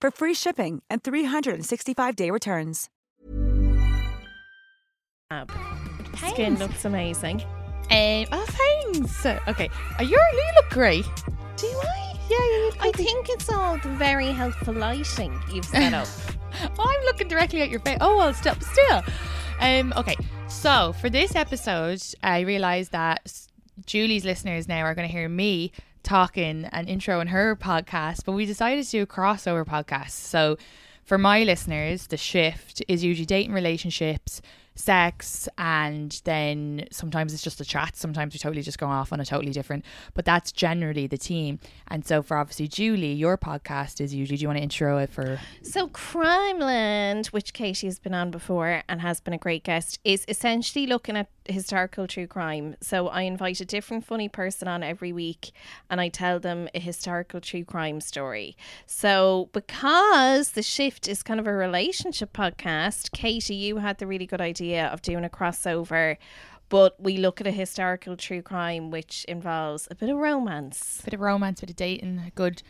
for free shipping and 365-day returns. Fab. Skin looks amazing. Um, oh, thanks. Okay, uh, you you look great. Do I? Yeah, you look I think it's all the very helpful lighting you've set up. I'm looking directly at your face. Oh, well, stop still. Um, okay, so for this episode, I realised that Julie's listeners now are going to hear me talking and intro in her podcast, but we decided to do a crossover podcast. So for my listeners, the shift is usually dating relationships, sex, and then sometimes it's just a chat. Sometimes we totally just go off on a totally different, but that's generally the team. And so for obviously Julie, your podcast is usually, do you want to intro it for So, Crimeland, which Katie has been on before and has been a great guest, is essentially looking at historical true crime. So, I invite a different funny person on every week and I tell them a historical true crime story. So, because The Shift is kind of a relationship podcast, Katie, you had the really good idea of doing a crossover. But we look at a historical true crime which involves a bit of romance. a bit of romance, a bit of dating, a good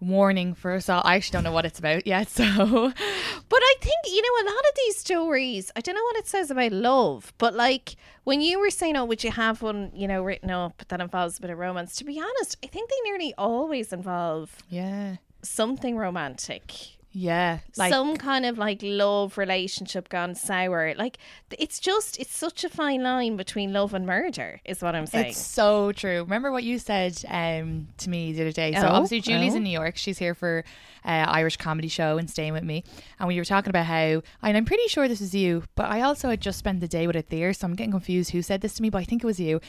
warning for us all. I actually don't know what it's about yet, so But I think, you know, a lot of these stories, I don't know what it says about love, but like when you were saying, oh, would you have one, you know, written up that involves a bit of romance? To be honest, I think they nearly always involve yeah, something romantic. Yeah, like some kind of like love relationship gone sour. Like it's just, it's such a fine line between love and murder, is what I'm saying. It's so true. Remember what you said um, to me the other day. So Oh, obviously Julie's oh. in New York. She's here for uh, Irish comedy show and staying with me. And we were talking about how, and I'm pretty sure this was you, but I also had just spent the day with it there, so I'm getting confused who said this to me, but I think it was you.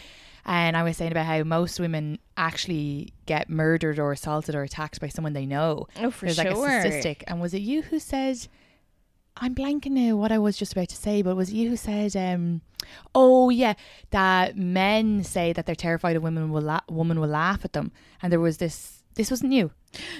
And I was saying about how most women actually get murdered or assaulted or attacked by someone they know. Oh, for There's like a statistic. And was it you who said? I'm blanking now what I was just about to say, but was it you who said, um, "Oh yeah, that men say that they're terrified a women will la- woman will laugh at them," and there was this. This wasn't you.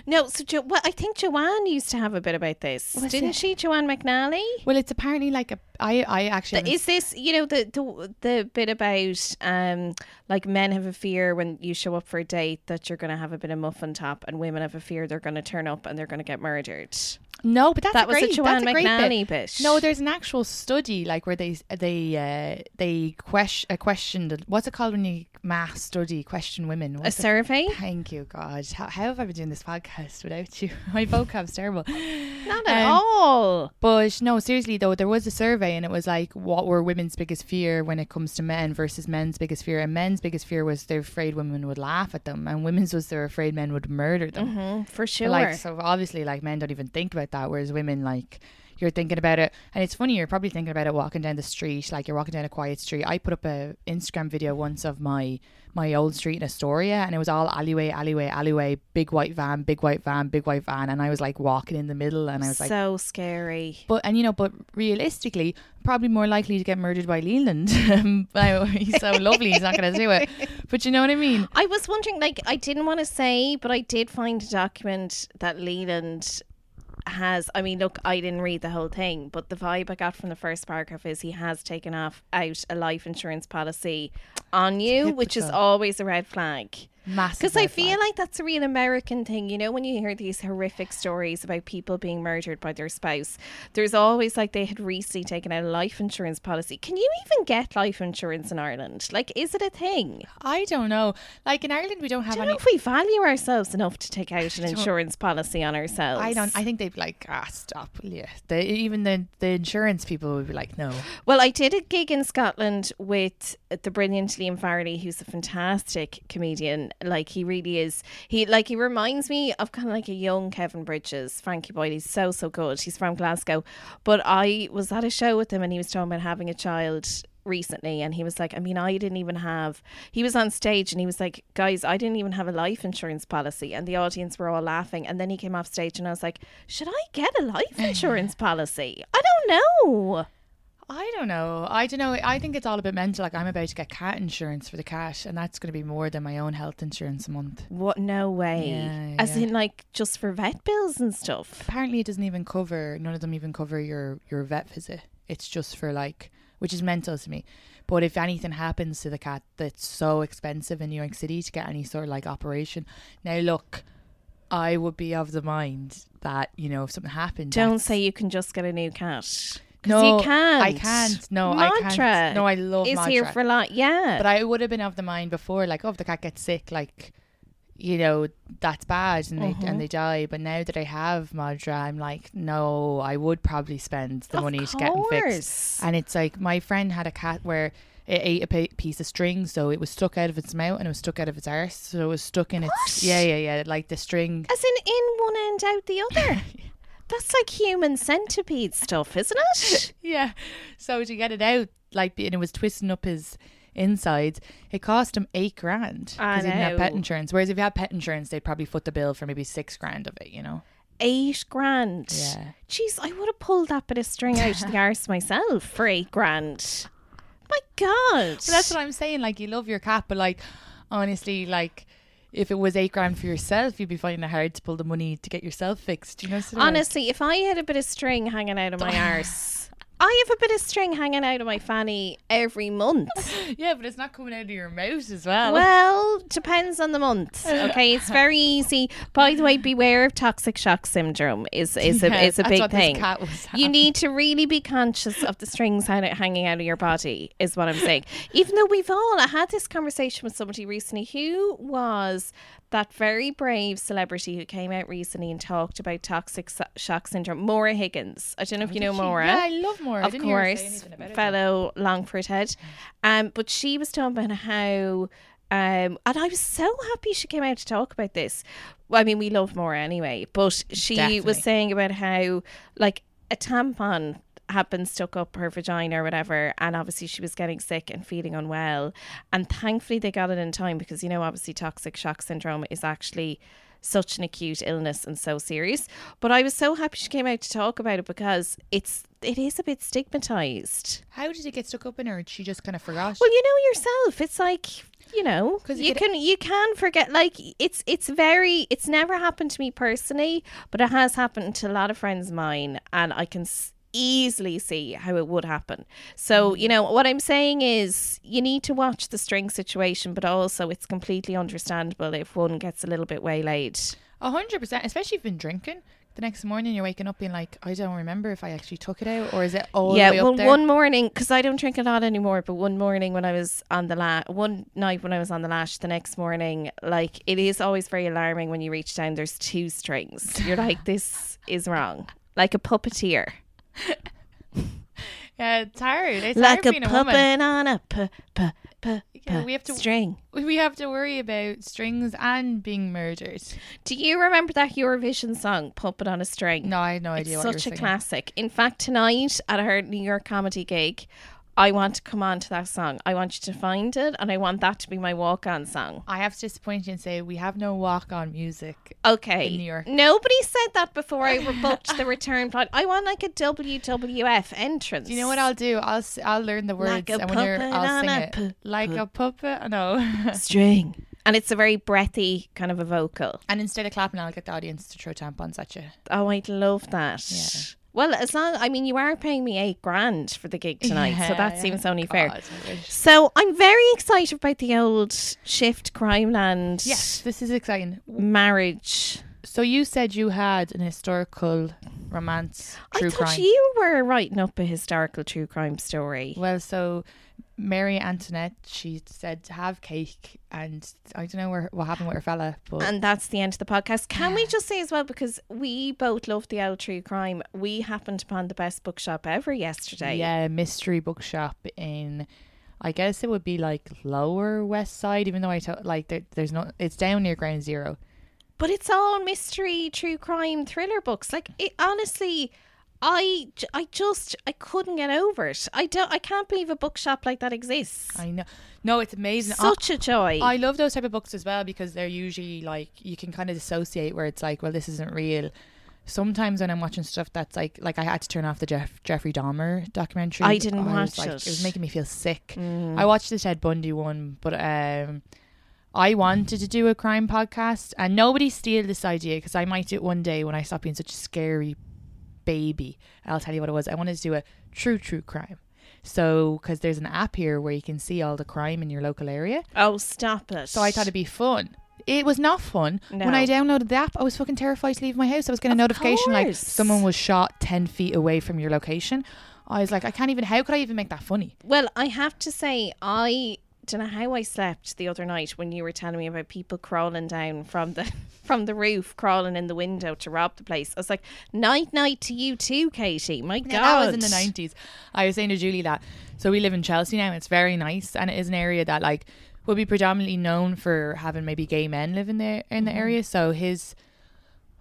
no, so jo- well, I think Joanne used to have a bit about this, Was didn't it? she? Joanne McNally. Well, it's apparently like a. I I actually Is this you know the the the bit about um like men have a fear when you show up for a date that you're going to have a bit of muffin top, and women have a fear they're going to turn up and they're going to get murdered. no, but that's That a was a Joanne that's a great McNally bit. bit. No, there's an actual study like where they they uh, they question uh, questioned what's it called when you mass study question women A it- survey? Thank you, God. How, how have I been doing this podcast without you? My vocab's terrible. Not at Um, all. But no, seriously though, there was a survey and it was like, what were women's biggest fear when it comes to men versus men's biggest fear? And men's biggest fear was they're afraid women would laugh at them, and women's was they're afraid men would murder them. Mm, for But, sure. Like, so obviously, like men don't even think about that, whereas women, like, you're thinking about it, and it's funny. You're probably thinking about it walking down the street, like you're walking down a quiet street. I put up a Instagram video once of my my old street in Astoria, and it was all alleyway, alleyway, alleyway, big white van, big white van, big white van, and I was like walking in the middle, and I was like, so scary. but and you know, but realistically, probably more likely to get murdered by Leland. He's so lovely, he's not going to do it. But you know what I mean? I was wondering, like, I didn't want to say, but I did find a document that Leland has. I mean, look, I didn't read the whole thing, but the vibe I got from the first paragraph is he has taken off out a life insurance policy on you, which is always a red flag. Massive Because I feel like that's a real American thing. You know, when you hear these horrific stories about people being murdered by their spouse, there's always like they had recently taken out a life insurance policy. Can you even get life insurance in Ireland? Like, is it a thing? I don't know. Like in Ireland, we don't have I don't any. know if we value ourselves enough to take out an insurance policy on ourselves. I don't. I think they'd be like, ah, stop. Yeah. They, even the the insurance people would be like, no. Well, I did a gig in Scotland with the brilliant Liam Farrelly, who's a fantastic comedian. Like he really is. He like he reminds me of kind of like a young Kevin Bridges, Frankie Boyle. He's so so good. He's from Glasgow, but I was at a show with him and he was talking about having a child recently and he was like I mean I didn't even have he was on stage and he was like guys I didn't even have a life insurance policy and the audience were all laughing and then he came off stage and I was like should I get a life insurance policy I don't know I don't know. I don't know. I think it's all a bit mental. Like I'm about to get cat insurance for the cat, and that's going to be more than my own health insurance a month. What? No way. Yeah, As yeah. in, like, just for vet bills and stuff. Apparently, it doesn't even cover. None of them even cover your your vet visit. It's just for like, which is mental to me. But if anything happens to the cat, that's so expensive in New York City to get any sort of like operation. Now, look, I would be of the mind that you know if something happened, Don't say you can just get a new cat. No, you can't. I can't. No, I can't. No, I love Is here Mantra. for life. Yeah. But I would have been of the mind before, like, oh, if the cat gets sick, like, you know, that's bad and they Mm-hmm. and they die. But now that I have Madra, I'm like, no, I would probably spend the Of money to get them fixed. And it's like my friend had a cat where it ate a piece of string, so it was stuck out of its mouth and it was stuck out of its arse, so it was stuck in its yeah, yeah, yeah, like the string. As in, in one end, out the other. That's like human centipede stuff, isn't it? Yeah. So to get it out, like, and it was twisting up his insides, it cost him eight grand because he didn't have pet insurance. Whereas if you had pet insurance, they'd probably foot the bill for maybe six grand of it, you know? Eight grand. Yeah. Jeez, I would have pulled that bit of string out of the arse myself for eight grand. My God. But that's what I'm saying. Like, you love your cat, but like, honestly, like, if it was eight grand for yourself, you'd be finding it hard to pull the money to get yourself fixed. You know? So Honestly, if I had a bit of string hanging out of my arse, I have a bit of string hanging out of my fanny every month. yeah, but it's not coming out of your mouth as well. Well, depends on the month. Okay, it's very easy. By the way, beware of toxic shock syndrome. is is a Yeah, is a big thing. You need to really be conscious of the strings hanging out of your body. Is what I'm saying. Even though we've all I had this conversation with somebody recently who was that very brave celebrity who came out recently and talked about toxic shock syndrome. Maura Higgins. I don't know if you know? Maura. Yeah, I love Maura. Of didn't hear her say course, about it, fellow Longford head. Um, but she was talking about how. Um, and I was so happy she came out to talk about this. Well, I mean, we love Maura anyway, but she Definitely. was saying about how, like, a tampon had been stuck up her vagina or whatever, and obviously she was getting sick and feeling unwell. And thankfully, they got it in time because, you know, obviously, toxic shock syndrome is actually such an acute illness and so serious. But I was so happy she came out to talk about it because it's it is a bit stigmatized. How did it get stuck up in her? She just kind of forgot. Well, you know yourself. It's like you know, 'Cause you you can you can forget. Like it's it's very it's never happened to me personally, but it has happened to a lot of friends of mine, and I can. Easily see how it would happen so you know what i'm saying is you need to watch the string situation but also it's completely understandable if one gets a little bit waylaid A hundred percent, especially if you've been drinking. The next morning, you're waking up being like, I don't remember if I actually took it out, or is it all yeah, the way well, one morning because I don't drink a lot anymore. But one morning when I was on the lash, one night when I was on the lash, the next morning, like it is always very alarming when you reach down. There's two strings. You're like, this is wrong. Like a puppeteer, yeah, it's hard. It's like hard a a woman. puppet on a p p p Yeah, we have to- string. We have to worry about strings and being murdered. Do you remember that Eurovision song, "Puppet on a String"? No, I had no It's idea were such a singing. classic. In fact, tonight at her New York comedy gig, I want to come on to that song. I want you to find it, and I want that to be my walk-on song. I have to disappoint you and say we have no walk-on music. Okay. In New York. Nobody said that before I booked the return flight. I want like a WWF entrance. Do you know what I'll do? I'll s- I'll learn the words Like a and when you're, I'll sing it pu- like pu- a puppet. No. string? And it's a very breathy kind of a vocal. and instead of clapping, I'll get the audience to throw tampons at you. Oh, I'd love that. Yeah. Well, as long I mean, you are paying me eight grand for the gig tonight, so that Yeah, seems only fair. God. So I'm very excited about the old Shift Crimeland Yes, this is exciting. marriage. So you said you had an historical romance true I thought crime. you were writing up a historical true crime story. Well, so Mary Antoinette, she said to have cake, and I don't know where, what happened with her fella, but And that's the end of the podcast. Can we just say as well, because we both love the old true crime, we happened upon the best bookshop ever yesterday. yeah, mystery bookshop in. I guess it would be like lower west side, even though I to, like there, there's no. It's down near Ground Zero. But it's all mystery, true crime, thriller books. Like it, honestly, I, I just I couldn't get over it. I don't. I can't believe a bookshop like that exists. I know. No, it's amazing. I- Such a joy. I love those type of books as well because they're usually like you can kind of dissociate where it's like, well, this isn't real. Sometimes when I'm watching stuff that's like, like I had to turn off the Jeff Jeffrey Dahmer documentary. I didn't was watch like, it. Mm. It was making me feel sick. I watched the Ted Bundy one, but um, I wanted to do a crime podcast, and nobody steal this idea because I might do it one day when I stop being such a scary baby. I'll tell you what it was. I wanted to do a true true crime. So, because there's an app here where you can see all the crime in your local area. oh, stop it. So I thought it'd be fun. It was not fun. When I downloaded the app, I was fucking terrified to leave my house. I was getting a Of notification like course. someone was shot 10 feet away from your location. I was like, I can't even, how could I even make that funny? Well, I have to say, I don't know how I slept the other night when you were telling me about people crawling down from the from the roof, crawling in the window to rob the place. I was like, night night to you too, Katie. My Yeah, God, that was in the 90s. I was saying to Julie that, so we live in Chelsea now. It's very nice. And it is an area that like will be predominantly known for having maybe gay men living there in the mm-hmm. area. So his,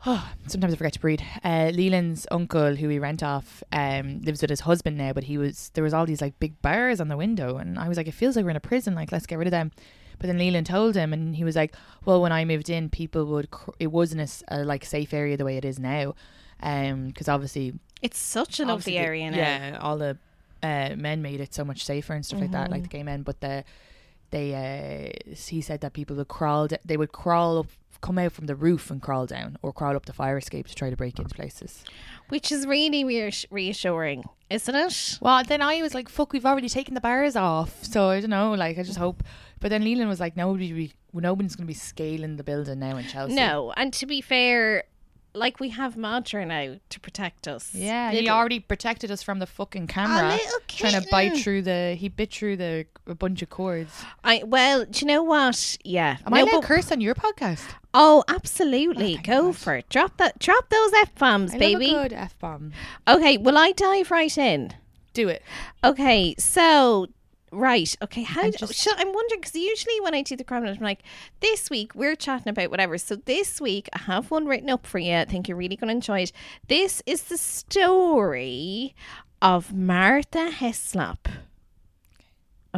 oh, sometimes I forget to breathe. Uh, Leland's uncle, who we rent off, um, lives with his husband now. But he was there was all these like big bars on the window, and I was like, it feels like we're in a prison. Like let's get rid of them. But then Leland told him, and he was like, "Well, when I moved in, people would cr- it wasn't a like safe area the way it is now, um, because obviously It's such a lovely the- area now. Yeah, all the uh, men made it so much safer and stuff like that, Mm-hmm. like the gay men. But the they uh, he said that people would crawl, d- they would crawl up, come out from the roof and crawl down, or crawl up the fire escape to try to break into places. which is really reass- reassuring, isn't it? Well, then I was like, "Fuck, we've already taken the bars off." So I don't know, like I just hope. But then Leland was like, "Nobody, be, nobody's going to be scaling the building now in Chelsea." No, and to be fair, like we have Madra now to protect us. Yeah, he already protected us from the fucking camera. little Trying to bite through the, he bit through the a bunch of cords. I well, do you know what? Yeah. Am I No, allowed to curse on your podcast? Oh, absolutely. Oh, thank Go God. for it. Drop that. Drop those f bombs, baby. good f bomb. Okay. Will I dive right in? Do it. Okay. So. Right. Okay. How? D- just- should, I'm wondering because usually when I do the crime, I'm like, this week we're chatting about whatever. So this week I have one written up for you. I think you're really going to enjoy it. This is the story of Martha Heslop.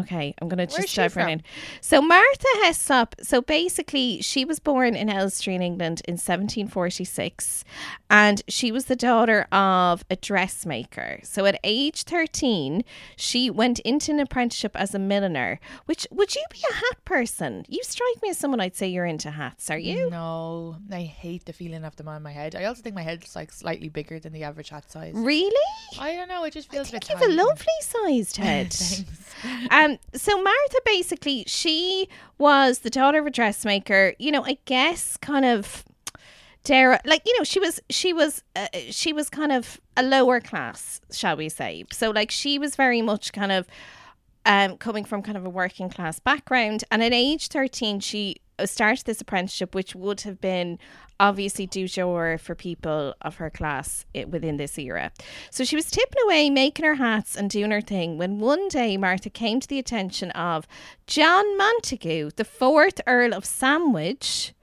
Okay, I'm going to just dive right in. So Martha Heslop, so basically she was born in Elstree in England in 1746 and she was the daughter of a dressmaker. So at age 13, she went into an apprenticeship as a milliner, which would you be a hat person? You strike me as someone I'd say you're into hats, are you? No, I hate the feeling of them on my head. I also think my head's like slightly bigger than the average hat size. Really? I don't know. It just feels I a bit you've a lovely sized head. Thanks. Um, so Martha basically, she was the daughter of a dressmaker. You know, I guess kind of dare like you know she was she was uh, she was kind of a lower class shall we say so like she was very much kind of um coming from kind of a working class background and at age 13 she Uh, started this apprenticeship which would have been obviously du jour for people of her class eh, within this era. So she was tipping away making her hats and doing her thing when one day martha came to the attention of john montagu the fourth earl of sandwich.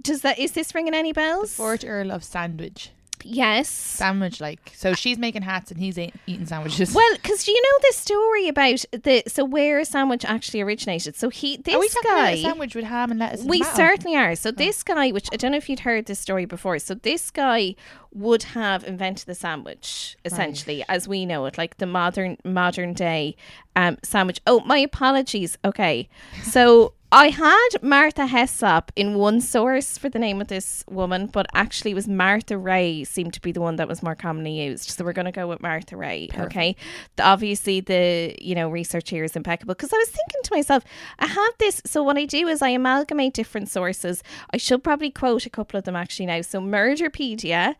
Does that is this ringing any bells? Fourth Earl of Sandwich. Yes Sandwich, like. So she's making hats and he's a- eating sandwiches. Well, because you know the story about the so where a sandwich actually originated. So he this Are we talking guy. about a sandwich with ham and lettuce? we certainly are. So this guy, which I don't know if you'd heard this story before. So this guy would have invented the sandwich essentially, as we know it, like the modern modern day um, sandwich. Oh, my apologies. Okay, so I had Martha Hessop in one source for the name of this woman, but actually it was Martha Ray seemed to be the one that was more commonly used. So we're going to go with Martha Ray. Okay. The, obviously the, you know, research here is impeccable because I was thinking to myself, I have this. So what I do is I amalgamate different sources. I should probably quote a couple of them actually now. So Murderpedia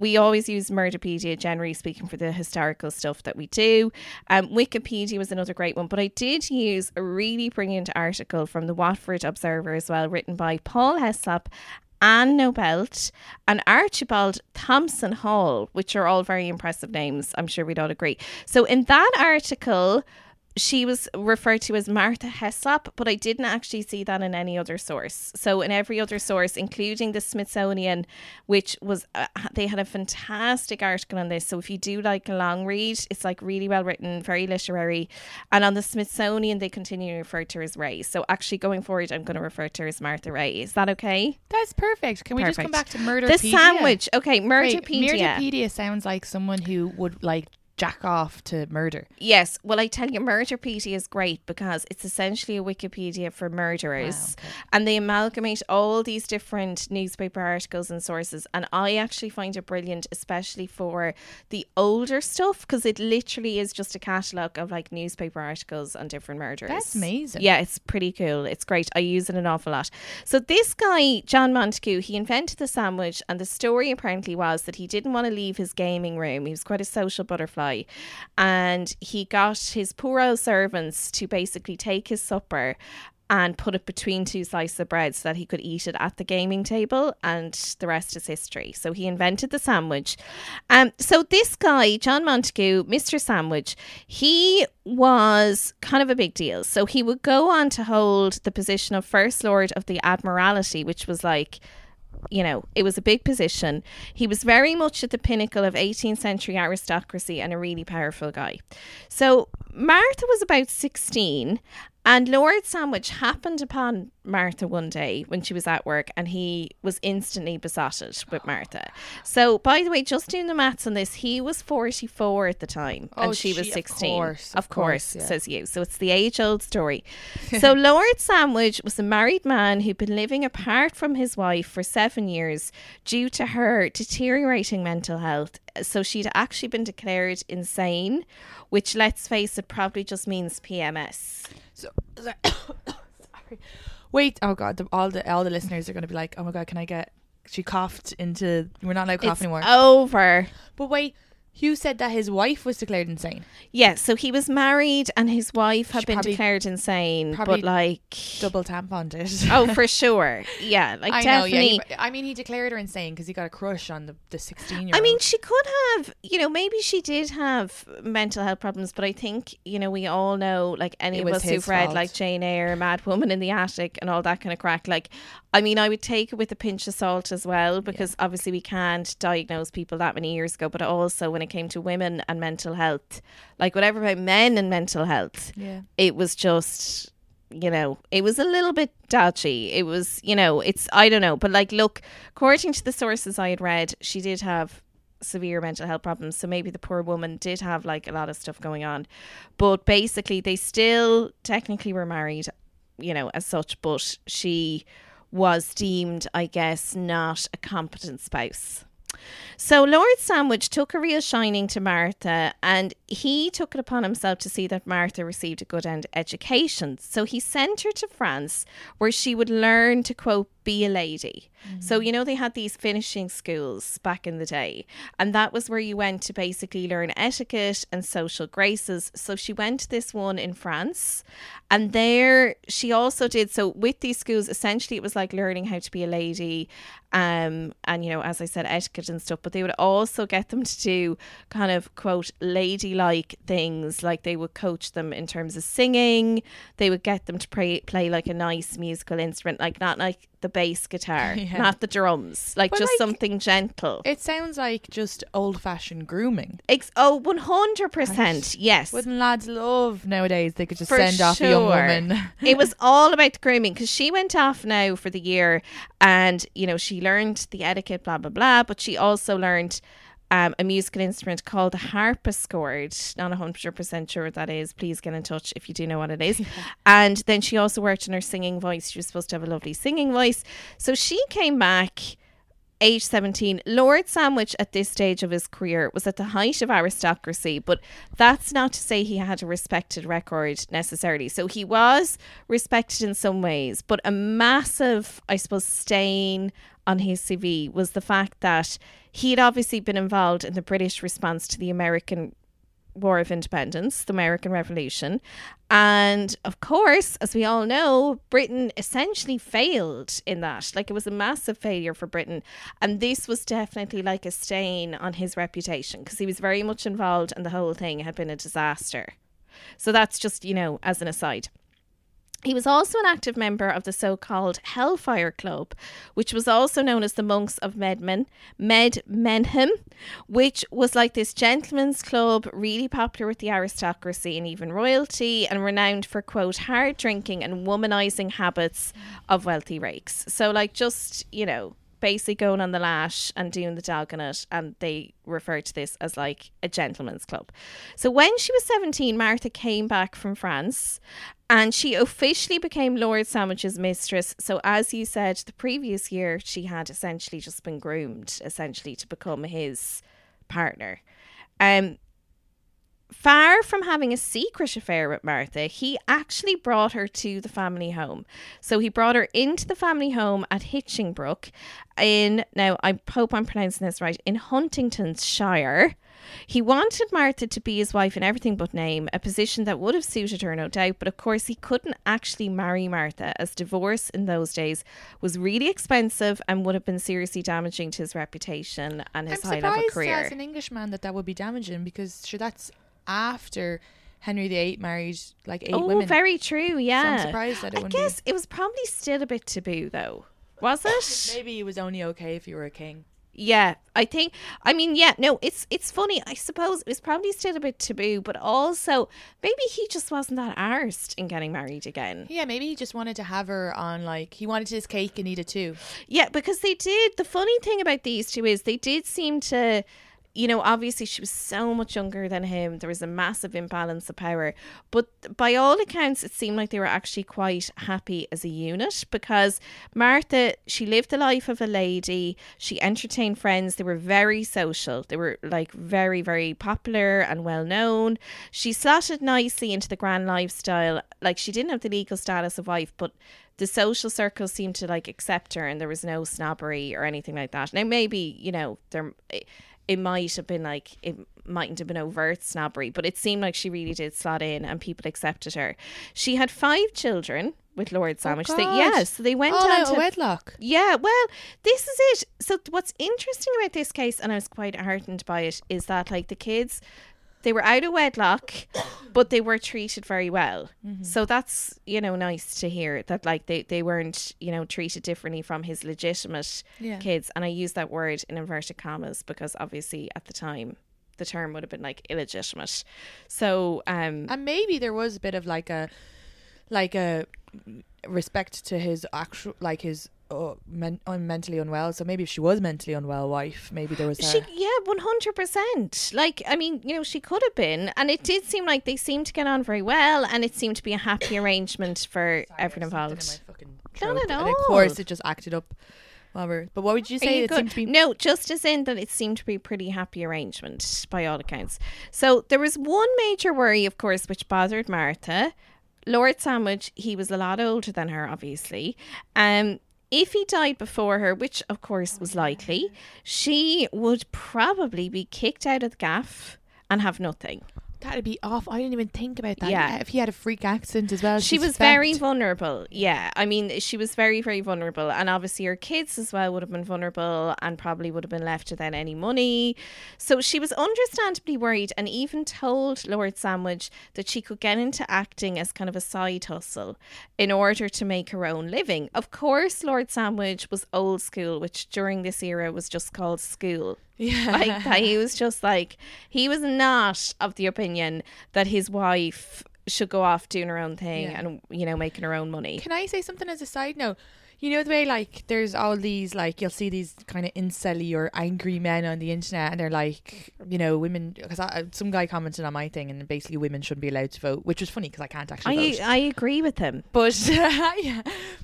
we always use Murderpedia, generally speaking, for the historical stuff that we do. Um, Wikipedia was another great one, but I did use a really brilliant article from the Watford Observer as well, written by Paul Heslop Anne Nobelt and Archibald Thompson Hall, which are all very impressive names. I'm sure we'd all agree. So, in that article, she was referred to as Martha Hessop, but I didn't actually see that in any other source. So, in every other source, including the Smithsonian, which was, uh, they had a fantastic article on this. So, if you do like a long read, it's like really well written, very literary. And on the Smithsonian, they continue to refer to her as Ray. So, actually, going forward, I'm going to refer to her as Martha Ray. Is that okay? That's perfect. Can we just come back to murder? The sandwich. Okay, Murderpedia. Murderpedia sounds like someone who would like jack off to murder. Yes, well, I tell you, Murderpedia is great because it's essentially a Wikipedia for murderers, Wow, okay. and they amalgamate all these different newspaper articles and sources. And I actually find it brilliant, especially for the older stuff, because it literally is just a catalogue of like newspaper articles on different murders. That's amazing. Yeah, it's pretty cool. It's great. I use it an awful lot. So this guy, John Montagu, he invented the sandwich, and the story apparently was that he didn't want to leave his gaming room. He was quite a social butterfly, and he got his poor old servants to basically take his supper and put it between two slices of bread so that he could eat it at the gaming table and the rest is history. So he invented the sandwich. Um so this guy, John Montagu, Mr. Sandwich, he was kind of a big deal. So he would go on to hold the position of First Lord of the Admiralty, which was like you know, it was a big position. He was very much at the pinnacle of 18th century aristocracy and a really powerful guy. So Martha was about 16 and Lord Sandwich happened upon Martha one day when she was at work and he was instantly besotted with Martha. So, by the way, just doing the maths on this, he was 44 at the time Oh, and she was she- of 16. course, of of course, course, yeah. says you. So, it's the age old story. so, Lord Sandwich was a married man who'd been living apart from his wife for seven years due to her deteriorating mental health. So, she'd actually been declared insane, which, let's face it, probably just means PMS. So, sorry. sorry. Wait. Oh god. The, all the all the listeners are going to be like, "Oh my god, can I get?" She coughed into. We're not allowed to cough It's anymore. over. but wait, Hugh said that his wife was declared insane. Yeah, so he was married and his wife had She been probably- declared insane, but like Double tamponed it. oh, for sure, yeah, like I know. definitely. Yeah. He, I mean, he declared her insane because he got a crush on the the sixteen year. Old. I mean, she could have, you know, maybe she did have mental health problems, but I think, you know, we all know, like any of us who've read fault. like Jane Eyre, Mad Woman in the Attic, and all that kind of crack. Like, I mean, I would take it with a pinch of salt as well, because obviously we can't diagnose people that many years ago, but also when it came to women and mental health, like whatever about men and mental health, Yeah. it was just you know, it was a little bit dodgy. It was, you know, it's I don't know, but like look, according to the sources I had read, she did have severe mental health problems. So maybe the poor woman did have like a lot of stuff going on. But basically they still technically were married, you know, as such, but she was deemed, I guess, not a competent spouse. So Lord Sandwich took a real shining to Martha and he took it upon himself to see that Martha received a good end education. So he sent her to France where she would learn to quote be a lady. So you know they had these finishing schools back in the day and that was where you went to basically learn etiquette and social graces. So she went to this one in France and there she also did so with these schools essentially it was like learning how to be a lady um and you know as I said etiquette and stuff but they would also get them to do kind of quote ladylike things like they would coach them in terms of singing they would get them to play play like a nice musical instrument like not like the bass guitar Yeah. not the drums like But, just like, something gentle It sounds like just old fashioned grooming. Ex- oh 100% yes Wouldn't lads love nowadays? They could just For send off a young woman. it was all about the grooming because she went off now for the year and you know she learned the etiquette blah blah blah but she also learned um, a musical instrument called the harpsichord. Not 100% sure what that is. Please get in touch if you do know what it is. and then she also worked in her singing voice. She was supposed to have a lovely singing voice. So she came back age 17, Lord Sandwich at this stage of his career was at the height of aristocracy, but that's not to say he had a respected record necessarily. So he was respected in some ways, but a massive, I suppose, stain on his CV was the fact that he had obviously been involved in the British response to the American War of Independence, the American Revolution. And of course, as we all know, Britain essentially failed in that. Like it was a massive failure for Britain. And this was definitely like a stain on his reputation because he was very much involved and the whole thing had been a disaster. So that's just, you know, as an aside. He was also an active member of the so called Hellfire Club, which was also known as the Monks of Medmen, Med Menhem, which was like this gentleman's club, really popular with the aristocracy and even royalty, and renowned for, quote, hard drinking and womanizing habits of wealthy rakes. So, like, just, you know, basically going on the lash and doing the dalgonut and they refer to this as like a gentleman's club. So when she was 17, Martha came back from France and she officially became Lord Sandwich's mistress. So as you said, the previous year she had essentially just been groomed essentially to become his partner. Um Far from having a secret affair with Martha, he actually brought her to the family home. So he brought her into the family home at Hitchingbrook in, now I hope I'm pronouncing this right, in Huntington's Shire. He wanted Martha to be his wife in everything but name, a position that would have suited her, no doubt, but of course he couldn't actually marry Martha, as divorce in those days was really expensive and would have been seriously damaging to his reputation and his I'm high level career. as an Englishman that that would be damaging because sure that's after Henry VIII married like eight oh, women. Oh, very true. Yeah, so I'm surprised that it I wouldn't be- guess it was probably still a bit taboo, though. Was it? Maybe it was only okay if you were a king. Yeah, I think. I mean, yeah, no, it's it's funny. I suppose it was probably still a bit taboo, but also maybe he just wasn't that arsed in getting married again. Yeah, maybe he just wanted to have her on like he wanted his cake and eat it too. Yeah, because they did. The funny thing about these two is they did seem to. You know, obviously she was so much younger than him. There was a massive imbalance of power. But by all accounts, it seemed like they were actually quite happy as a unit because Martha, she lived the life of a lady. She entertained friends. They were very social. They were like very, very popular and well known. She slotted nicely into the grand lifestyle. Like she didn't have the legal status of wife, but the social circles seemed to like accept her and there was no snobbery or anything like that. Now maybe, you know, there eh, it, might have been like it mightn't have been overt snobbery, but it seemed like she really did slot in and people accepted her. She had five children with Lord oh, Sandwich. they, God. yeah, so they went All on out to of wedlock. yeah, well, this is it. So what's interesting about this case, and I was quite heartened by it, is that like the kids, they were out of wedlock, but they were treated very well. Mm-hmm. So that's you know nice to hear that like they they weren't you know treated differently from his legitimate Yeah. kids, and I use that word in inverted commas because obviously at the time the term would have been like illegitimate. So um And maybe there was a bit of like a like a respect to his actual like his uh, men- uh, mentally unwell. So maybe if she was mentally unwell wife, maybe there was a, She, yeah, one hundred percent. Like, I mean, you know, she could have been, and it did seem like they seemed to get on very well, and it seemed to be a happy arrangement for everyone something in involved. Not at And of course, it just acted up. We're, but what would you say? you It seemed to be No, just as in that it seemed to be a pretty happy arrangement by all accounts. So there was one major worry, of course, which bothered Martha. Lord Sandwich, he was a lot older than her, obviously. Um, if he died before her, which of course was likely, she would probably be kicked out of the gaff and have nothing. That'd be off. I didn't even think about that. Yeah. if he had a freak accent as well. she was very vulnerable. Yeah, I mean, she was very, very vulnerable, and obviously her kids as well would have been vulnerable, and probably would have been left without any money. So she was understandably worried, and even told Lord Sandwich that she could get into acting as kind of a side hustle in order to make her own living. Of course, Lord Sandwich was old school, which during this era was just called school. Yeah. like that he was just like he was not of the opinion that his wife should go off doing her own thing Yeah. and you know making her own money Can I say something as a side note? You know the way like there's all these like you'll see these kind of incelly or angry men on the internet, and they're like, you know, women. Because some guy commented on my thing, and basically women shouldn't be allowed to vote, which was funny because I can't actually I vote. I agree with him. But yeah,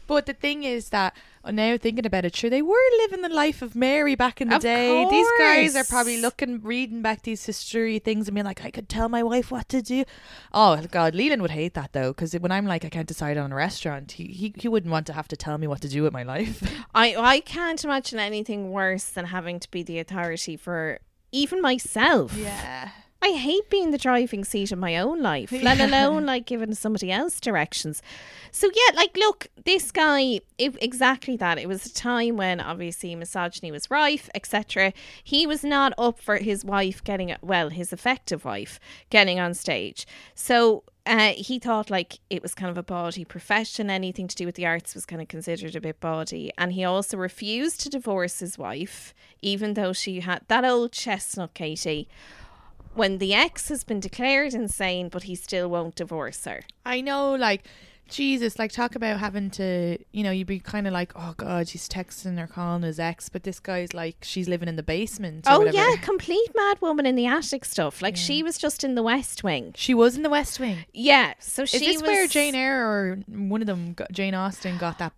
but the thing is that Oh, now thinking about it, sure they were living the life of Mary back in the Of day. These guys are probably looking, reading back these history things and being like, I could tell my wife what to do. Oh God, Leland would hate that though, because when I'm like, I can't decide on a restaurant, he, he he wouldn't want to have to tell me what to do with my life. I I can't imagine anything worse than having to be the authority for even myself. yeah. I hate being the driving seat of my own life, let alone like giving somebody else directions. So yeah, like look, this guy, if exactly that. It was a time when obviously misogyny was rife, etc. He was not up for his wife getting well, his effective wife getting on stage. So uh, he thought like it was kind of a bawdy profession. Anything to do with the arts was kind of considered a bit bawdy. And he also refused to divorce his wife, even though she had that old chestnut, Katie. When the ex has been declared insane, but he still won't divorce her. I know, like. Jesus, like talk about having to, you know, you'd be kind of like, oh God, she's texting or calling his ex, but this guy's like, she's living in the basement. or Oh whatever. yeah, complete mad woman in the attic stuff. Like she was just in the West Wing. She was in the West Wing. Yeah, so she Is this was where Jane Eyre or one of them, got, Jane Austen, got that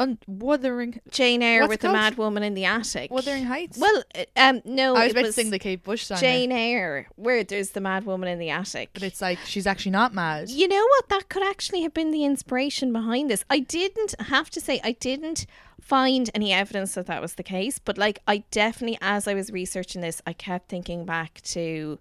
un- Wuthering Jane Eyre What's with it the called? mad woman in the attic. Wuthering Heights? Well, uh, um, no, I was it about was to sing the Kate Bush song. Jane Eyre, where there's the mad woman in the attic. but it's like she's actually not mad. You know what? That could actually have been the inspiration behind this. I didn't have to say I didn't find any evidence that that was the case, but like I definitely, as I was researching this, I kept thinking back to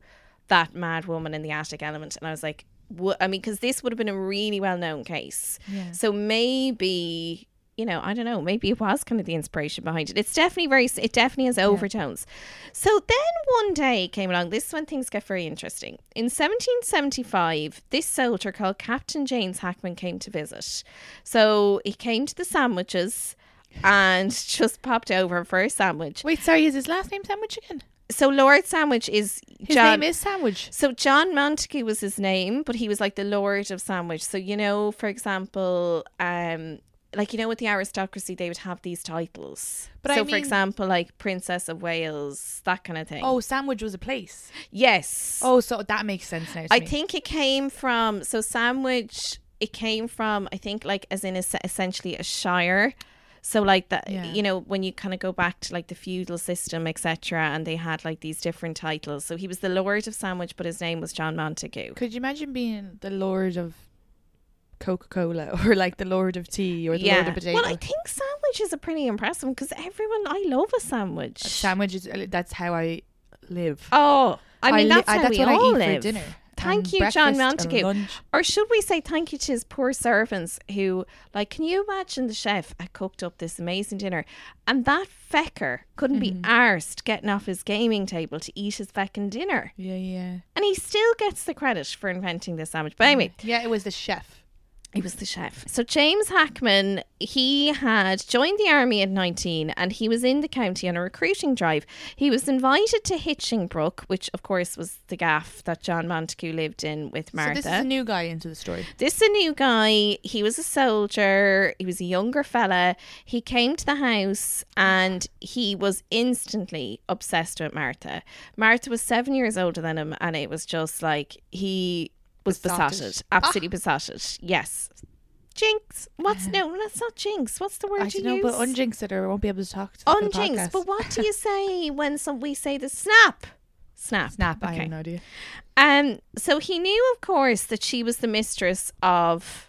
that mad woman in the attic element, and I was like, wha- I mean, because this would have been a really well known case. Yeah. So maybe. You know, I don't know. Maybe it was kind of the inspiration behind it. It's definitely very. It definitely has overtones. So then one day came along. This is when things get very interesting. In 1775, this soldier called Captain James Hackman came to visit. So he came to the sandwiches and just popped over for a sandwich. Wait, sorry, is his last name Sandwich again? So Lord Sandwich is His John. name is Sandwich. so John Montagu was his name, but he was like the Lord of Sandwich. So you know, for example, um, like you know, with the aristocracy, they would have these titles. But I so, for example, like Princess of Wales, that kind of thing. Oh, Sandwich was a place. yes. Oh, so that makes sense now. I me. think it came from so sandwich. It came from I think like as in es- essentially a shire. So like that, Yeah. you know, when you kind of go back to like the feudal system, etc., and they had like these different titles. So he was the Lord of Sandwich, but his name was John Montagu. Could you imagine being the Lord of Coca Cola or like the Lord of Tea or the Lord of Potato? Well, I think sandwich is a pretty impressive because everyone I love a sandwich. Sandwich is uh, that's how I live. Oh, I mean li- that's uh, how that's we what all I eat live. for dinner. Thank you, John Montagu. Or should we say thank you to his poor servants who, like, can you imagine the chef had cooked up this amazing dinner and that fecker couldn't Mm-hmm. be arsed getting off his gaming table to eat his feckin' dinner? Yeah, yeah. And he still gets the credit for inventing this sandwich. But anyway, mm-hmm. Yeah, it was the chef. He was the chef. So James Hackman, he had joined the army at 19 and he was in the county on a recruiting drive. He was invited to Hitchingbrook, which of course was the gaff that John Montagu lived in with Martha. So this is a new guy into the story. This is a new guy. He was a soldier. He was a younger fella. He came to the house and he was instantly obsessed with Martha. Martha was seven years older than him, and it was just like he was Besotted. besotted. Absolutely besotted. Yes. Jinx. What's no? That's not jinx. What's the word I you don't know, use? but unjinx it or I won't be able to talk to Unjinx. But what do you say when some we say the snap? Snap. Snap, I have no idea. Um, so he knew, of course, that she was the mistress of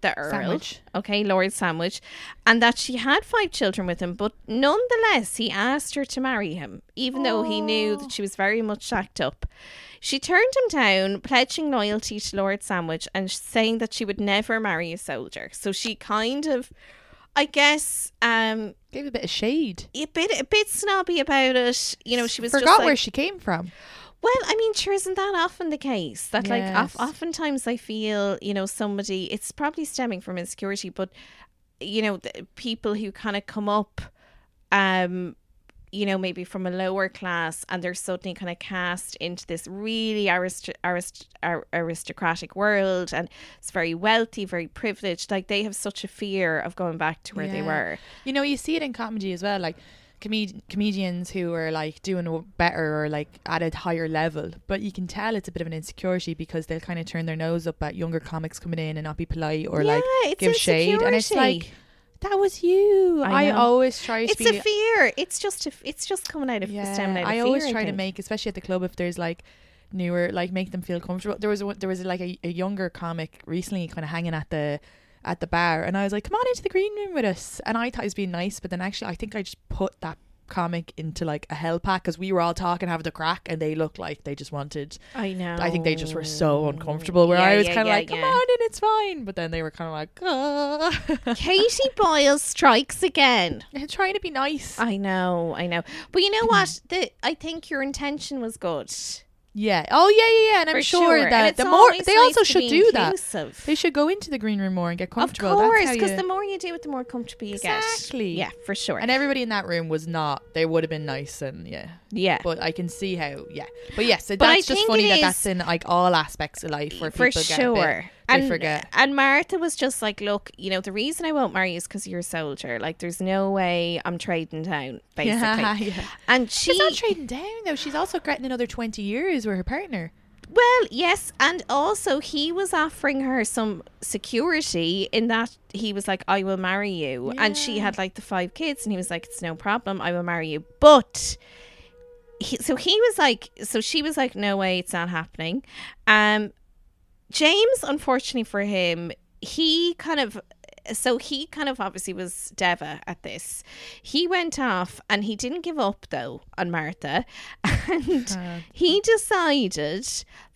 the Earl, Sandwich. okay, Lord Sandwich, and that she had five children with him. But nonetheless, he asked her to marry him, even though he knew that she was very much shacked up. She turned him down, pledging loyalty to Lord Sandwich and saying that she would never marry a soldier. So she kind of, I guess, um, Gave a bit of shade. a bit a bit snobby about it. You know, she was Forgot just like, where she came from. Well, I mean, sure, isn't that often the case? That, like, Yes. of, oftentimes I feel, you know, somebody, it's probably stemming from insecurity, but, you know, the people who kind of come up, um, you know, maybe from a lower class, and they're suddenly kind of cast into this really arist- arist- ar- aristocratic world, and it's very wealthy, very privileged. Like they have such a fear of going back to where they were. You know, you see it in comedy as well, like comed- comedians who are like doing better or like at a higher level, but you can tell it's a bit of an insecurity because they'll kind of turn their nose up at younger comics coming in and not be polite or like Yeah, it's give shade, and it's like that was you. I I, always try to It's be a fear. It's just a, it's just coming out of yeah, out of I fear, always I try to make, especially at the club, if there's like newer, like make them feel comfortable. There was a, there was like a, a younger comic recently, kind of hanging at the at the bar, and I was like, "Come on into the green room with us." And I thought he was being nice, but then actually, I think I just put that comic into like a hell pack because we were all talking, having the crack, and they looked like they just wanted. I know. I think they just were so uncomfortable. Where Yeah, I was yeah, kind of yeah, like, "Come on in, it's fine," but then they were kind of like, "Ah." Katie Boyle strikes again. trying to be nice. I know, I know. But you know what? The I think your intention was good. Yeah. Oh yeah, yeah, yeah. And I'm sure, sure. That the more they nice also should do that. They should go into the green room more and get comfortable. Of course, because the more you do it, the more comfortable you get. Exactly. Yeah, for sure. and everybody in that room was not. They would have been nice and yeah. yeah, But I can see how yeah. But yes, so But I that's just think funny that is- in like all aspects of life where for people get a sure. Bit, they forget. and Martha was just like, look, you know, the reason I won't marry you is because you're a soldier. Like, there's no way I'm trading down, basically. Yeah, yeah. And she, She's not trading down though. She's also getting another twenty years with her partner. Well, yes, and also he was offering her some security in that he was like, "I will marry you," and she had like the five kids, and he was like, "It's no problem, I will marry you." But he, so he was like, so she was like, "No way, it's not happening." Um, James, unfortunately for him, he kind of. So he kind of obviously was Deva at this. He went off and he didn't give up though on Martha. And he decided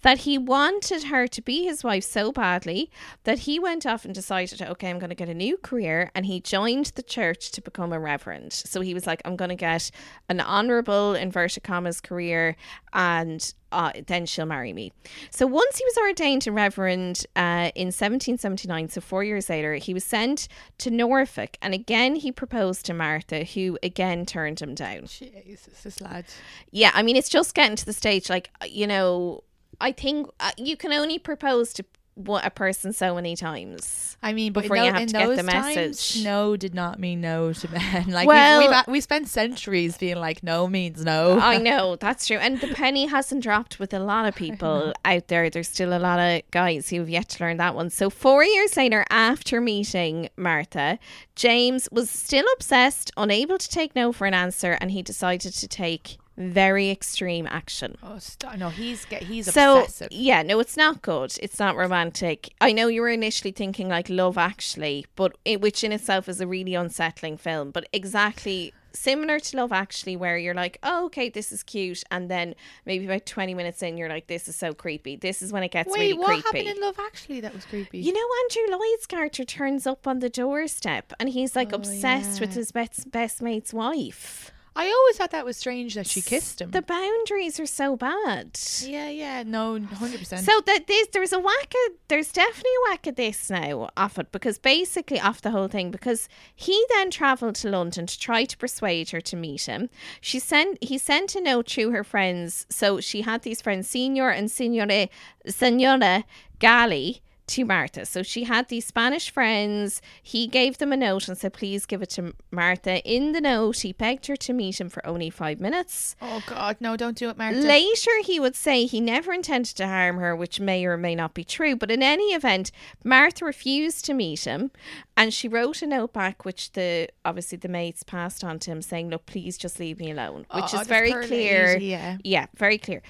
that he wanted her to be his wife so badly that he went off and decided, okay, I'm going to get a new career. And he joined the church to become a reverend. So he was like, I'm going to get an honorable, inverted commas, career and uh, then she'll marry me. So once he was ordained a reverend uh, in 1779, so four years later, he was sent to Norfolk. And again, he proposed to Martha, who again turned him down. Jesus, this lad. Yeah, I mean, it's just getting to the stage, like, you know, I think uh, you can only propose to one- a person so many times. I mean, Before in, you have to get the those times, message. no did not mean no to men. Like Well- we've, we've, we spent centuries being like no means no. I know, that's true. And the penny hasn't dropped with a lot of people out there. There's still a lot of guys who have yet to learn that one. So, four years later, after meeting Martha, James was still obsessed, unable to take no for an answer, and he decided to take very extreme action. Oh, st- no, he's get he's so obsessive. yeah no it's not good it's not romantic i know you were initially thinking like love actually but it, which in itself is a really unsettling film but exactly similar to love actually where you're like oh okay this is cute and then maybe about 20 minutes in you're like this is so creepy this is when it gets Wait, really what creepy happened in Love Actually that was creepy? you know, Andrew Lloyd's character turns up on the doorstep and he's like oh, obsessed with Oh, his best, best mate's wife. I always thought that was strange that she kissed him. The boundaries are so bad. yeah, yeah, no, hundred percent. So that this there's a whack of there's definitely a whack of this now off it because basically off the whole thing because he then travelled to London to try to persuade her to meet him. She sent he sent a note to her friends. So she had these friends, Senor and Senore Senora Galli to Martha. So she had these Spanish friends. He gave them a note and said, please give it to Martha. In the note, he begged her to meet him for only five minutes. oh God, no, don't do it, Martha. Later, he would say he never intended to harm her, which may or may not be true. But in any event, Martha refused to meet him, and she wrote a note back, which the obviously the mates passed on to him, saying, "Look, please just leave me alone," which Oh, is very clear. lady, yeah. yeah, very clear.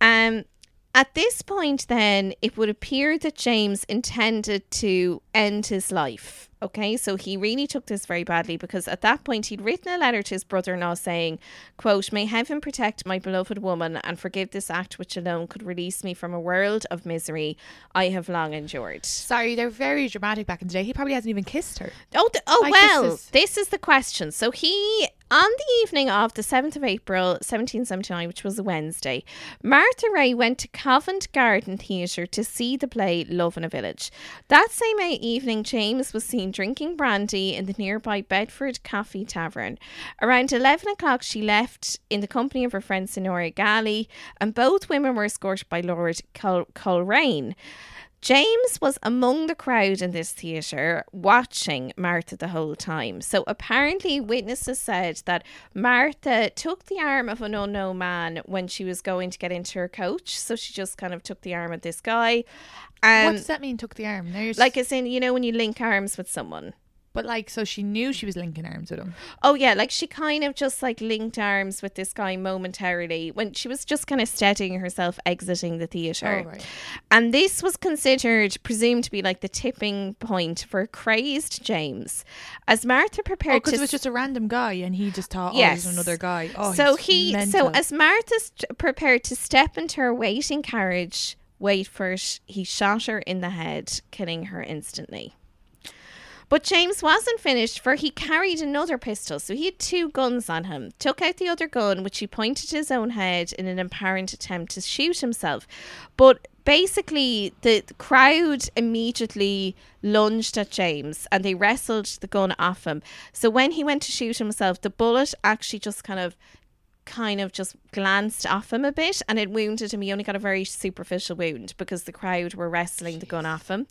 Um, at this point, then it would appear that James intended to end his life. Okay, so he really took this very badly because at that point he'd written a letter to his brother-in-law saying, "quote May heaven protect my beloved woman and forgive this act which alone could release me from a world of misery I have long endured." Sorry, they're very dramatic back in the day. He probably hasn't even kissed her. Oh, oh Like, well, this this is- is... the question. So he On the evening of the 7th of April 1779, which was a Wednesday, Martha Ray went to Covent Garden Theatre to see the play Love in a Village. That same evening, James was seen drinking brandy in the nearby Bedford Coffee Tavern. Around 11 o'clock, she left in the company of her friend Sonora Galli, and both women were escorted by Lord Col- Coleraine. James was among the crowd in this theatre watching Martha the whole time. So apparently, witnesses said that Martha took the arm of an unknown man when she was going to get into her coach. So she just kind of took the arm of this guy. Um, what does that mean? Took the arm? You're like, as in, you know, when you link arms with someone. But like, so she knew she was linking arms with him. Oh yeah, like she kind of just like linked arms with this guy momentarily when she was just kind of steadying herself exiting the theater. Oh, right. And this was considered presumed to be like the tipping point for crazed James. As Martha Oh, prepared because to it was just a random guy, and he just thought, oh, Yes. there's another guy. Oh, so he's he so as Martha st- prepared to step into her waiting carriage, wait for it, he shot her in the head, killing her instantly. But James wasn't finished, for he carried another pistol, so he had two guns on him. Took out the other gun, which he pointed to his own head in an apparent attempt to shoot himself. But basically, the, crowd immediately lunged at James and they wrestled the gun off him. So when he went to shoot himself, the bullet actually just kind of kind of just glanced off him a bit and it wounded him. He only got a very superficial wound because the crowd were wrestling the gun off him.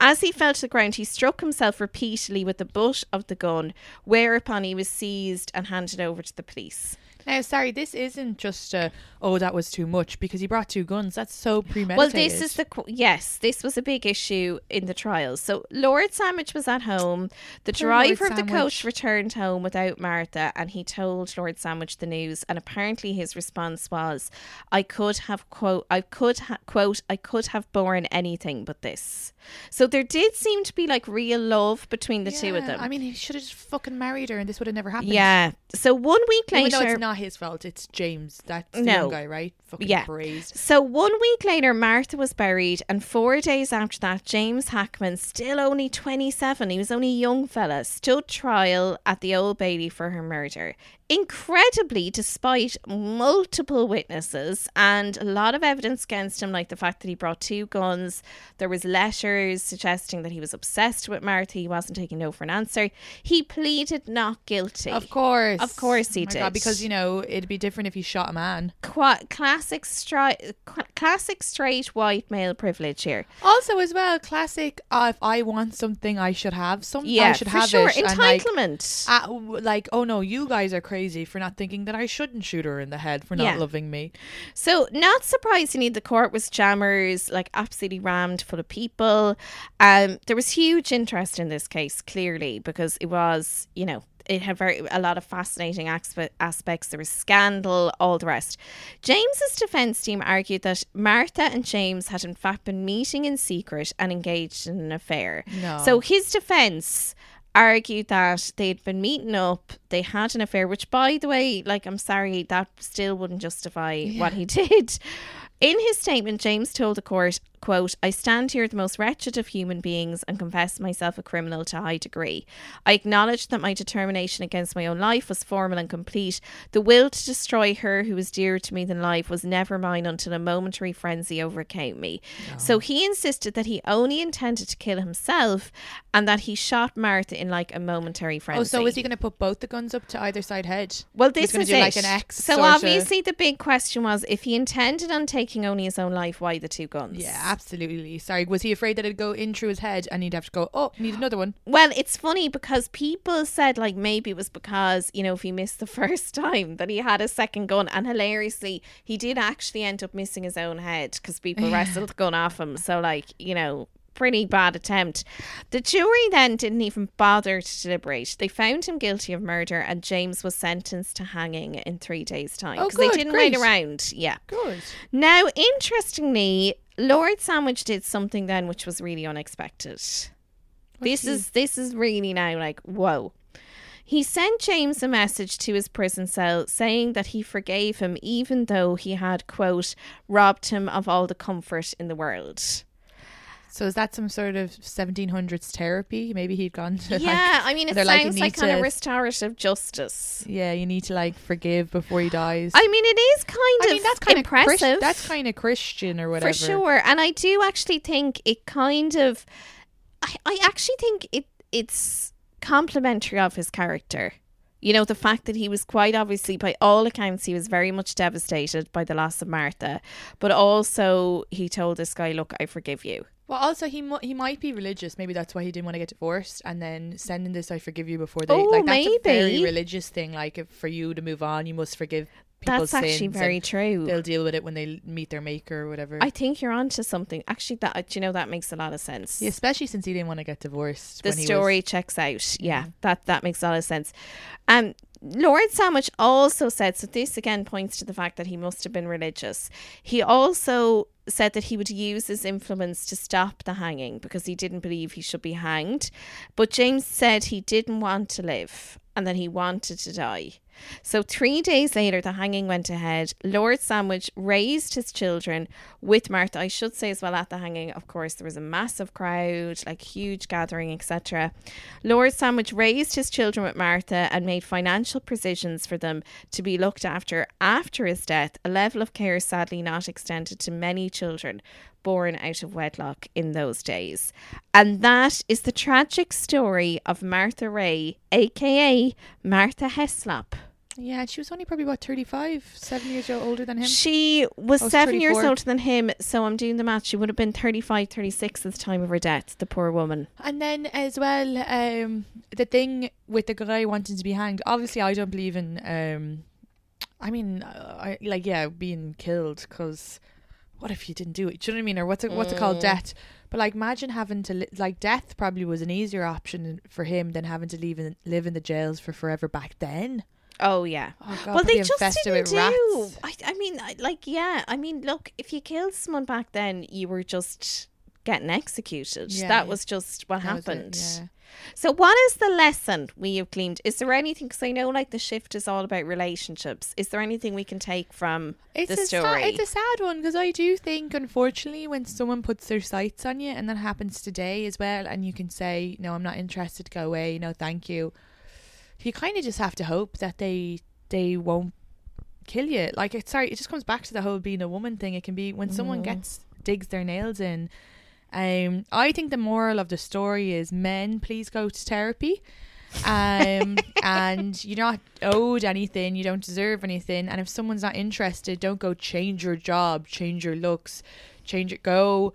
As he fell to the ground, he struck himself repeatedly with the butt of the gun, whereupon he was seized and handed over to the police. Now, sorry, this isn't just a oh that was too much because he brought two guns. That's so premeditated. Well, this is the qu- yes, this was a big issue in the trials. So Lord Sandwich was at home. The Poor driver of the coach returned home without Martha, and he told Lord Sandwich the news. And apparently, his response was, "I could have quote, I could ha- quote, I could have borne anything but this." So there did seem to be like real love between the two of them. I mean, he should have just fucking married her, and this would have never happened. yeah. So one week later, not his fault, it's James. That's the No. young guy, right? Fucking Yeah. So one week later, Martha was buried, and four days after that, James Hackman, still only 27, he was only a young fella, stood trial at the Old Bailey for her murder. Incredibly, despite multiple witnesses and a lot of evidence against him, like the fact that he brought two guns, there was letters suggesting that he was obsessed with Martha, he wasn't taking no for an answer. He pleaded not guilty. Of course, Of course he Oh my God, did. because you know it'd be different if he shot a man. Qua- classic, stri- classic straight white male privilege here. Also, as well, classic. Uh, if I want something, I should have something. Yeah, I should for have sure. it. and, like, Entitlement. uh, like, oh no, you guys are crazy for not thinking that I shouldn't shoot her in the head for not Yeah. loving me. So, not surprisingly, the court was jammers, like absolutely rammed full of people. Um, there was huge interest in this case, clearly, because it was, you know, it had very a lot of fascinating aspects. There was scandal, all the rest. James's defense team argued that Martha and James had in fact been meeting in secret and engaged in an affair. No. So his defense argued that they'd been meeting up, they had an affair, which, by the way, like, I'm sorry, that still wouldn't justify what he did. In his statement, James told the court, quote, I stand here the most wretched of human beings and confess myself a criminal to a high degree. I acknowledge that my determination against my own life was formal and complete. The will to destroy her who was dearer to me than life was never mine until a momentary frenzy overcame me. So he insisted that he only intended to kill himself and that he shot Martha in like a momentary frenzy. Oh, so is he going to put both the guns up to either side head? Well, this is it. like an X. so obviously, the big question was if he intended on taking only his own life, why the two guns? Yeah, absolutely. Sorry, was he afraid that it'd go in through his head and he'd have to go, oh, need another one? Well, it's funny because people said like maybe it was because you know if he missed the first time that he had a second gun, and hilariously he did actually end up missing his own head because people wrestled the gun off him. So like you know. Pretty bad attempt. The jury then didn't even bother to deliberate. They found him guilty of murder, and James was sentenced to hanging in three days' time Oh, because they didn't wait around. Yeah. Good. Now, interestingly, Lord Sandwich did something then which was really unexpected. this is this is really now like whoa. He sent James a message to his prison cell saying that he forgave him even though he had quote robbed him of all the comfort in the world. So is that some sort of 1700s therapy? Maybe he'd gone to. like- yeah, I mean, it sounds like, need kind of restorative justice. Yeah, you need to like forgive before he dies. I mean, it is kind I of mean, that's kind impressive. of Chris- that's kind of Christian or whatever. for sure. And I do actually think it kind of, I, I actually think it it's complimentary of his character. You know, the fact that he was quite obviously, by all accounts, he was very much devastated by the loss of Martha, but also he told this guy, "Look, I forgive you." Well, also he he might be religious. Maybe that's why he didn't want to get divorced, and then sending this "I forgive you" before they Oh, like that's a very religious thing. Like if for you to move on, you must forgive people's That's actually very true. They'll deal with it when they meet their maker or whatever. I think you're onto something. Actually, that you know that makes a lot of sense. Yeah, especially since he didn't want to get divorced. the when he story was, checks out. Yeah, that that makes a lot of sense. Um, Lord Sandwich also said so. This again points to the fact that he must have been religious. He also said that he would use his influence to stop the hanging because he didn't believe he should be hanged. But James said he didn't want to live and that he wanted to die. So, three days later, the hanging went ahead. Lord Sandwich raised his children with Martha. I should say as well at the hanging, of course, there was a massive crowd, like huge gathering, etc. Lord Sandwich raised his children with Martha and made financial provisions for them to be looked after after his death, a level of care sadly not extended to many children born out of wedlock in those days. And that is the tragic story of Martha Ray, aka Martha Heslop. Yeah, she was only probably about 35, seven years old older than him. She was was seven years older than him, so I'm doing the math. She would have been 35, 36 at the time of her death, the poor woman. And then as well, um, the thing with the guy wanting to be hanged. Obviously, I don't believe in. Um, I mean, I like yeah, being killed because what if you didn't do it? Do you know what I mean? Or what's it, what's it called? Death. But like, imagine having to li- like death probably was an easier option for him than having to leave in, live in the jails for forever back then. Oh, yeah. Oh, God, well, they just didn't do. I, I mean, like, yeah. I mean, look, if you killed someone back then, you were just getting executed. Yeah, that was just what That it, happened. yeah. So, what is the lesson we have gleaned? Is there anything? Because I know, like, the shift is all about relationships. Is there anything we can take from It's the a story? Sad, it's a sad one because I do think, unfortunately, when someone puts their sights on you, and that happens today as well, and you can say, "No, I'm not interested. Go away. No, thank you." You kind of just have to hope that they they won't kill you. Like it's sorry, it just comes back to the whole being a woman thing. It can be when someone gets digs their nails in. Um, I think the moral of the story is men, please go to therapy. um and you're not owed anything you don't deserve anything and if someone's not interested don't go change your job change your looks change it go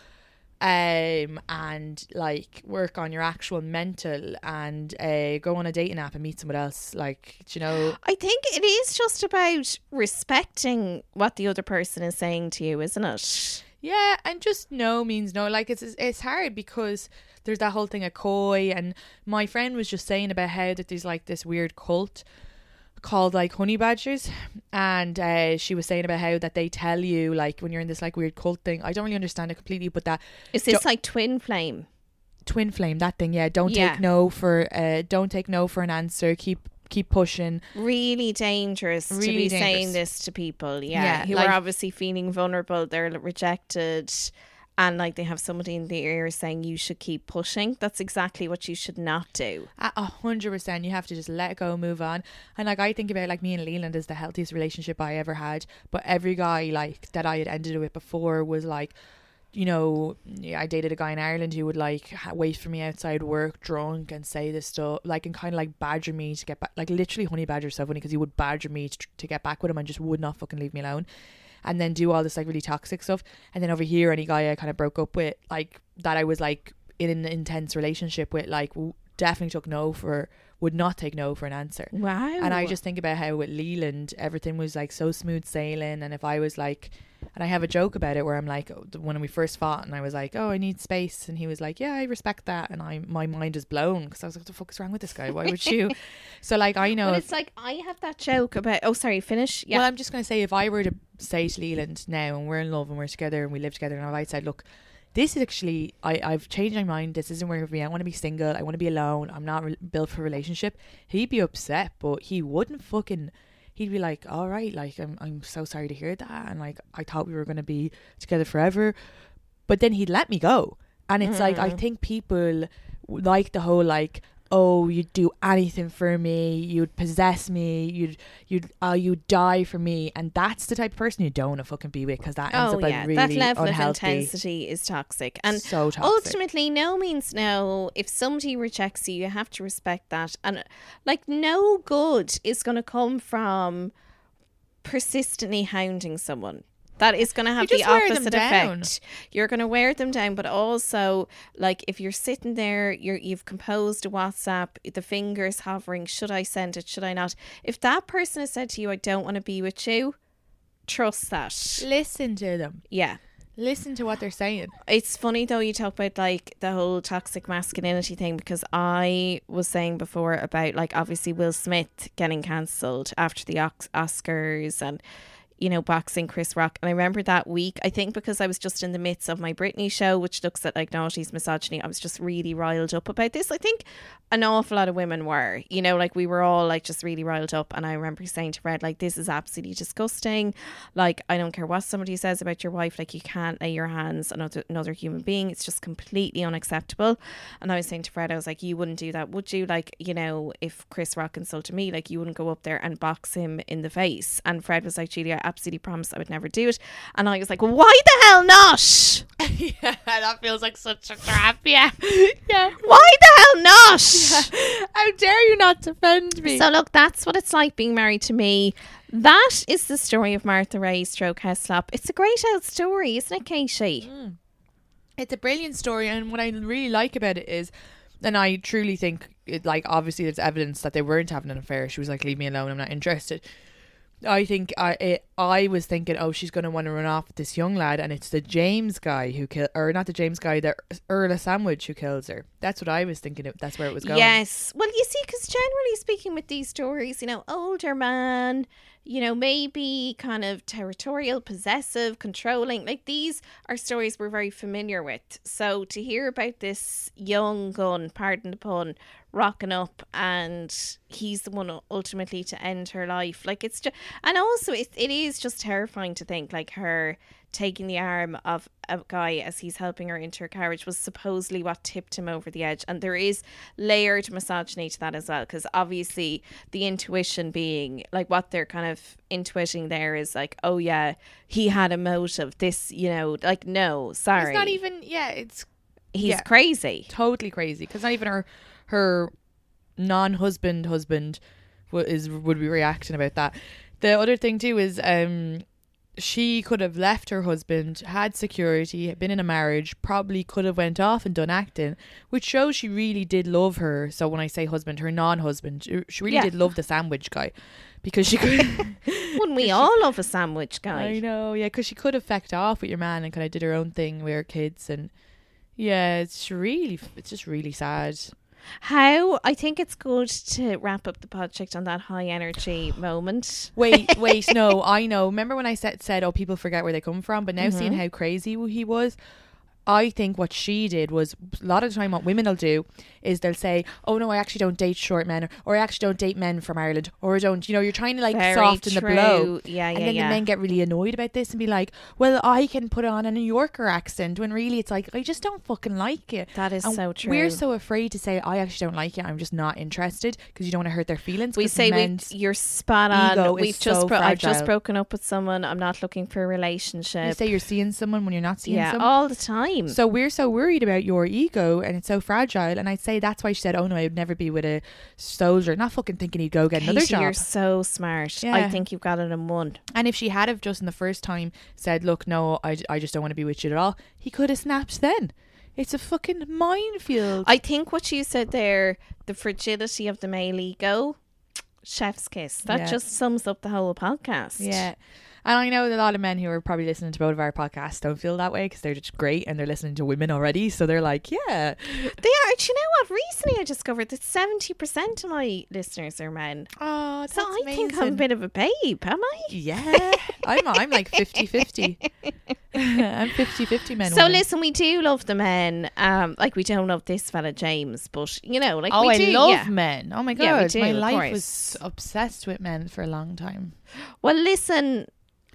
um and like work on your actual mental and uh go on a dating app and meet someone else like do you know I think it is just about respecting what the other person is saying to you, isn't it? Yeah, and just no means no. Like it's it's hard because there's that whole thing of coy, and my friend was just saying about how that there's like this weird cult called like honey badgers, and uh, she was saying about how that they tell you like when you're in this like weird cult thing. I don't really understand it completely, but that Is this like twin flame? twin flame that thing, yeah. Don't Yeah. take no for uh, don't take no for an answer. Keep keep pushing. Really dangerous to Really be saying this to people. Yeah, Yeah, who like- are obviously feeling vulnerable. They're rejected, and like they have somebody in the ear saying you should keep pushing. That's exactly what you should not do. A hundred percent. You have to just let go, move on. And like I think about like me and Leland is the healthiest relationship I ever had. But every guy like that I had ended with before was like, you know, I dated a guy in Ireland who would like wait for me outside work drunk and say this stuff, like and kind of like badger me to get back, like literally honey badger so funny because he would badger me to, to get back with him and just would not fucking leave me alone. And then do all this like really toxic stuff. And then over here, any guy I kind of broke up with, like that I was like in an intense relationship with, like w- definitely took no for, would not take no for an answer. Wow. And I just think about how with Leland, everything was like so smooth sailing. And if I was like, and I have a joke about it where I'm like, oh, when we first fought, and I was like, oh, I need space, and he was like, yeah, I respect that, and I my mind is blown because I was like, what the fuck is wrong with this guy? Why would you? so like, I know. But if- it's like I have that joke about. Oh, sorry. Finish. Yeah. Well, I'm just gonna say if I were to say to Leland now, and we're in love and we're together and we live together, and I said, look. This is actually I I've changed my mind. This isn't working for me. I want to be single. I want to be alone. I'm not re- built for a relationship. He'd be upset, but he wouldn't fucking he'd be like, "All right, like I'm I'm so sorry to hear that." And like I thought we were going to be together forever. But then he'd let me go. And it's like I mm. think people like the whole like oh you'd do anything for me you'd possess me you'd you'd uh, you'd die for me and that's the type of person you don't want to fucking be with because that ends Oh up like yeah, really that level unhealthy of intensity is toxic, and So toxic. ultimately, no means no. If somebody rejects you, you have to respect that, and like no good is going to come from persistently hounding someone. That is going to have the just wear them opposite effect. You're going to wear them down, but also like if you're sitting there, you're you've composed a WhatsApp, the fingers hovering. Should I send it? Should I not? If that person has said to you, "I don't want to be with you," trust that. listen to them Yeah. listen to what they're saying It's funny though you talk about like the whole toxic masculinity thing because I was saying before about like obviously Will Smith getting cancelled after the Oscars and you know boxing Chris Rock. And I remember that week I think because I was just in the midst of my Britney show which looks at like naughty's misogyny I was just really riled up about this. I think an awful lot of women were you know like we were all like just really riled up. And I remember saying to Fred like this is absolutely disgusting. Like I don't care what somebody says about your wife. Like you can't lay your hands on another, another human being. It's just completely unacceptable. And I was saying to Fred I was like you wouldn't do that would you? Like you know if Chris Rock insulted me like you wouldn't go up there and box him in the face. And Fred was like Julia absolutely promised I would never do it. And I was like why the hell not? Yeah that feels like such a trap yeah. Yeah. Why the hell not? How dare you not defend me? So look, that's what it's like being married to me. That is the story of Martha Ray stroke Heslop. It's a great old story, isn't it, Katie? Mm. it's a brilliant story and what i really like about it is and i truly think it like obviously there's evidence that they weren't having an affair. She was like leave me alone i'm not interested i think i it, i was thinking oh she's going to want to run off with this young lad and it's the james guy who killed or not the james guy the earl of sandwich who kills her that's what i was thinking that's where it was going Yes. Well, you see, because generally speaking, with these stories, you know, older man, you know, maybe kind of territorial, possessive, controlling, like these are stories we're very familiar with. So to hear about this young gun, pardon the pun, rocking up and he's the one ultimately to end her life, like it's just, and also it, it is just terrifying to think like her taking the arm of a guy as he's helping her into her carriage was supposedly what tipped him over the edge. And there is layered misogyny to that as well, because obviously the intuition being like what they're kind of intuiting there is like, oh yeah, he had a motive. This, you know, like no, sorry, it's not even yeah it's he's yeah. crazy. totally crazy because not even her her non-husband husband wo- is would be reacting about that the other thing too is um she could have left her husband had security been in a marriage probably could have went off and done acting which shows she really did love her so when i say husband her non-husband she- she really Yeah. did love the sandwich guy because she could Wouldn't we all love a sandwich guy? I know, yeah, because she could have fecked off with your man and kind of did her own thing with her kids, and yeah, it's really, it's just really sad. How I think it's good to wrap up the project on that high energy moment. Wait, wait, no, I know. Remember when I said said, oh, people forget where they come from, but now seeing mm-hmm. how crazy he was. I think what she did was a lot of the time what women will do is they'll say, "Oh no, I actually don't date short men," or, or "I actually don't date men from Ireland," or "I don't." You know, you're trying to like Very soften the blow. true. Yeah, and then yeah. the men get really annoyed about this and be like, "Well, I can put on a New Yorker accent," when really it's like, I just don't fucking like it. That is And so true. We're so afraid to say, "I actually don't like it. I'm just not interested," because you don't want to hurt their feelings. We say we, you're spot on. ego is We've just so bro- I've just broken up with someone. I'm not looking for a relationship." you say you're seeing someone when you're not seeing yeah, someone. all the time. So we're so worried about your ego and it's so fragile. And I'd say that's why she said, "Oh no, I would never be with a soldier." Not fucking thinking he'd go get another Katie, job. You're so smart. Yeah. I think you've got it in one. And if she had have just in the first time said, "Look, no, I, I just don't want to be with you at all," he could have snapped then. It's a fucking minefield. I think what you said there, the fragility of the male ego, chef's kiss. That Yeah. just sums up the whole podcast. yeah. And I know that a lot of men who are probably listening to both of our podcasts don't feel that way because they're just great and they're listening to women already. So they're like, yeah, They are. Do you know what? Recently I discovered that 70% of my listeners are men. oh, that's So I think I'm a bit of a babe, am I? Yeah, I'm I'm like 50-50. I'm 50-50 men. So women. listen, we do love the men. Um, like we don't love this fella James, but you know, like oh, we I do. love yeah. men. Oh my god, Yeah, do, my life course. was obsessed with men for a long time. Well, listen,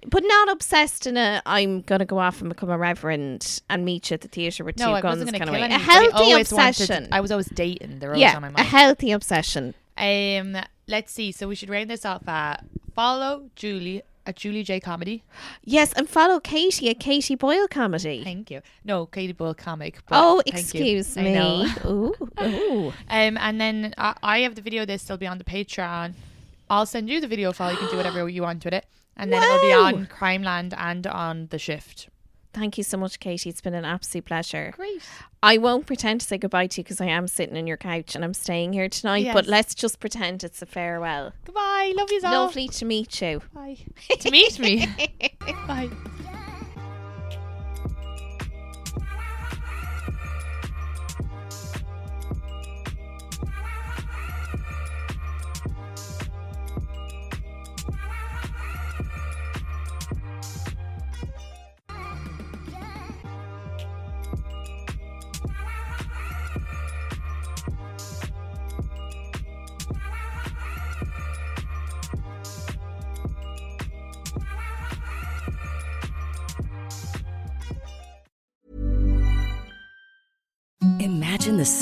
but not obsessed in a I'm gonna go off and become a reverend and meet you at the theatre with No, two I guns kind of way. A I healthy wanted- obsession. I was always dating. They're always yeah, on my a healthy obsession. Um, let's see. So we should round this off at follow Julie at Julie Jay Comedy. Yes, and follow Katie at Katie Boyle Comedy. Thank you. No, Katie Boyle comic. But Oh, you. excuse me. Ooh, ooh. Um, and then I, I have the video. This will be on the Patreon. I'll send you the video file. You can do whatever you want with it, and then it'll be Wow. on Crimeland and on the Shift. Thank you so much, Katie. It's been an absolute pleasure. Great. I won't pretend to say goodbye to you because I am sitting on your couch and I'm staying here tonight. But let's just pretend it's a farewell. Goodbye. Love you all. Lovely to meet you. Bye. to meet me. Bye.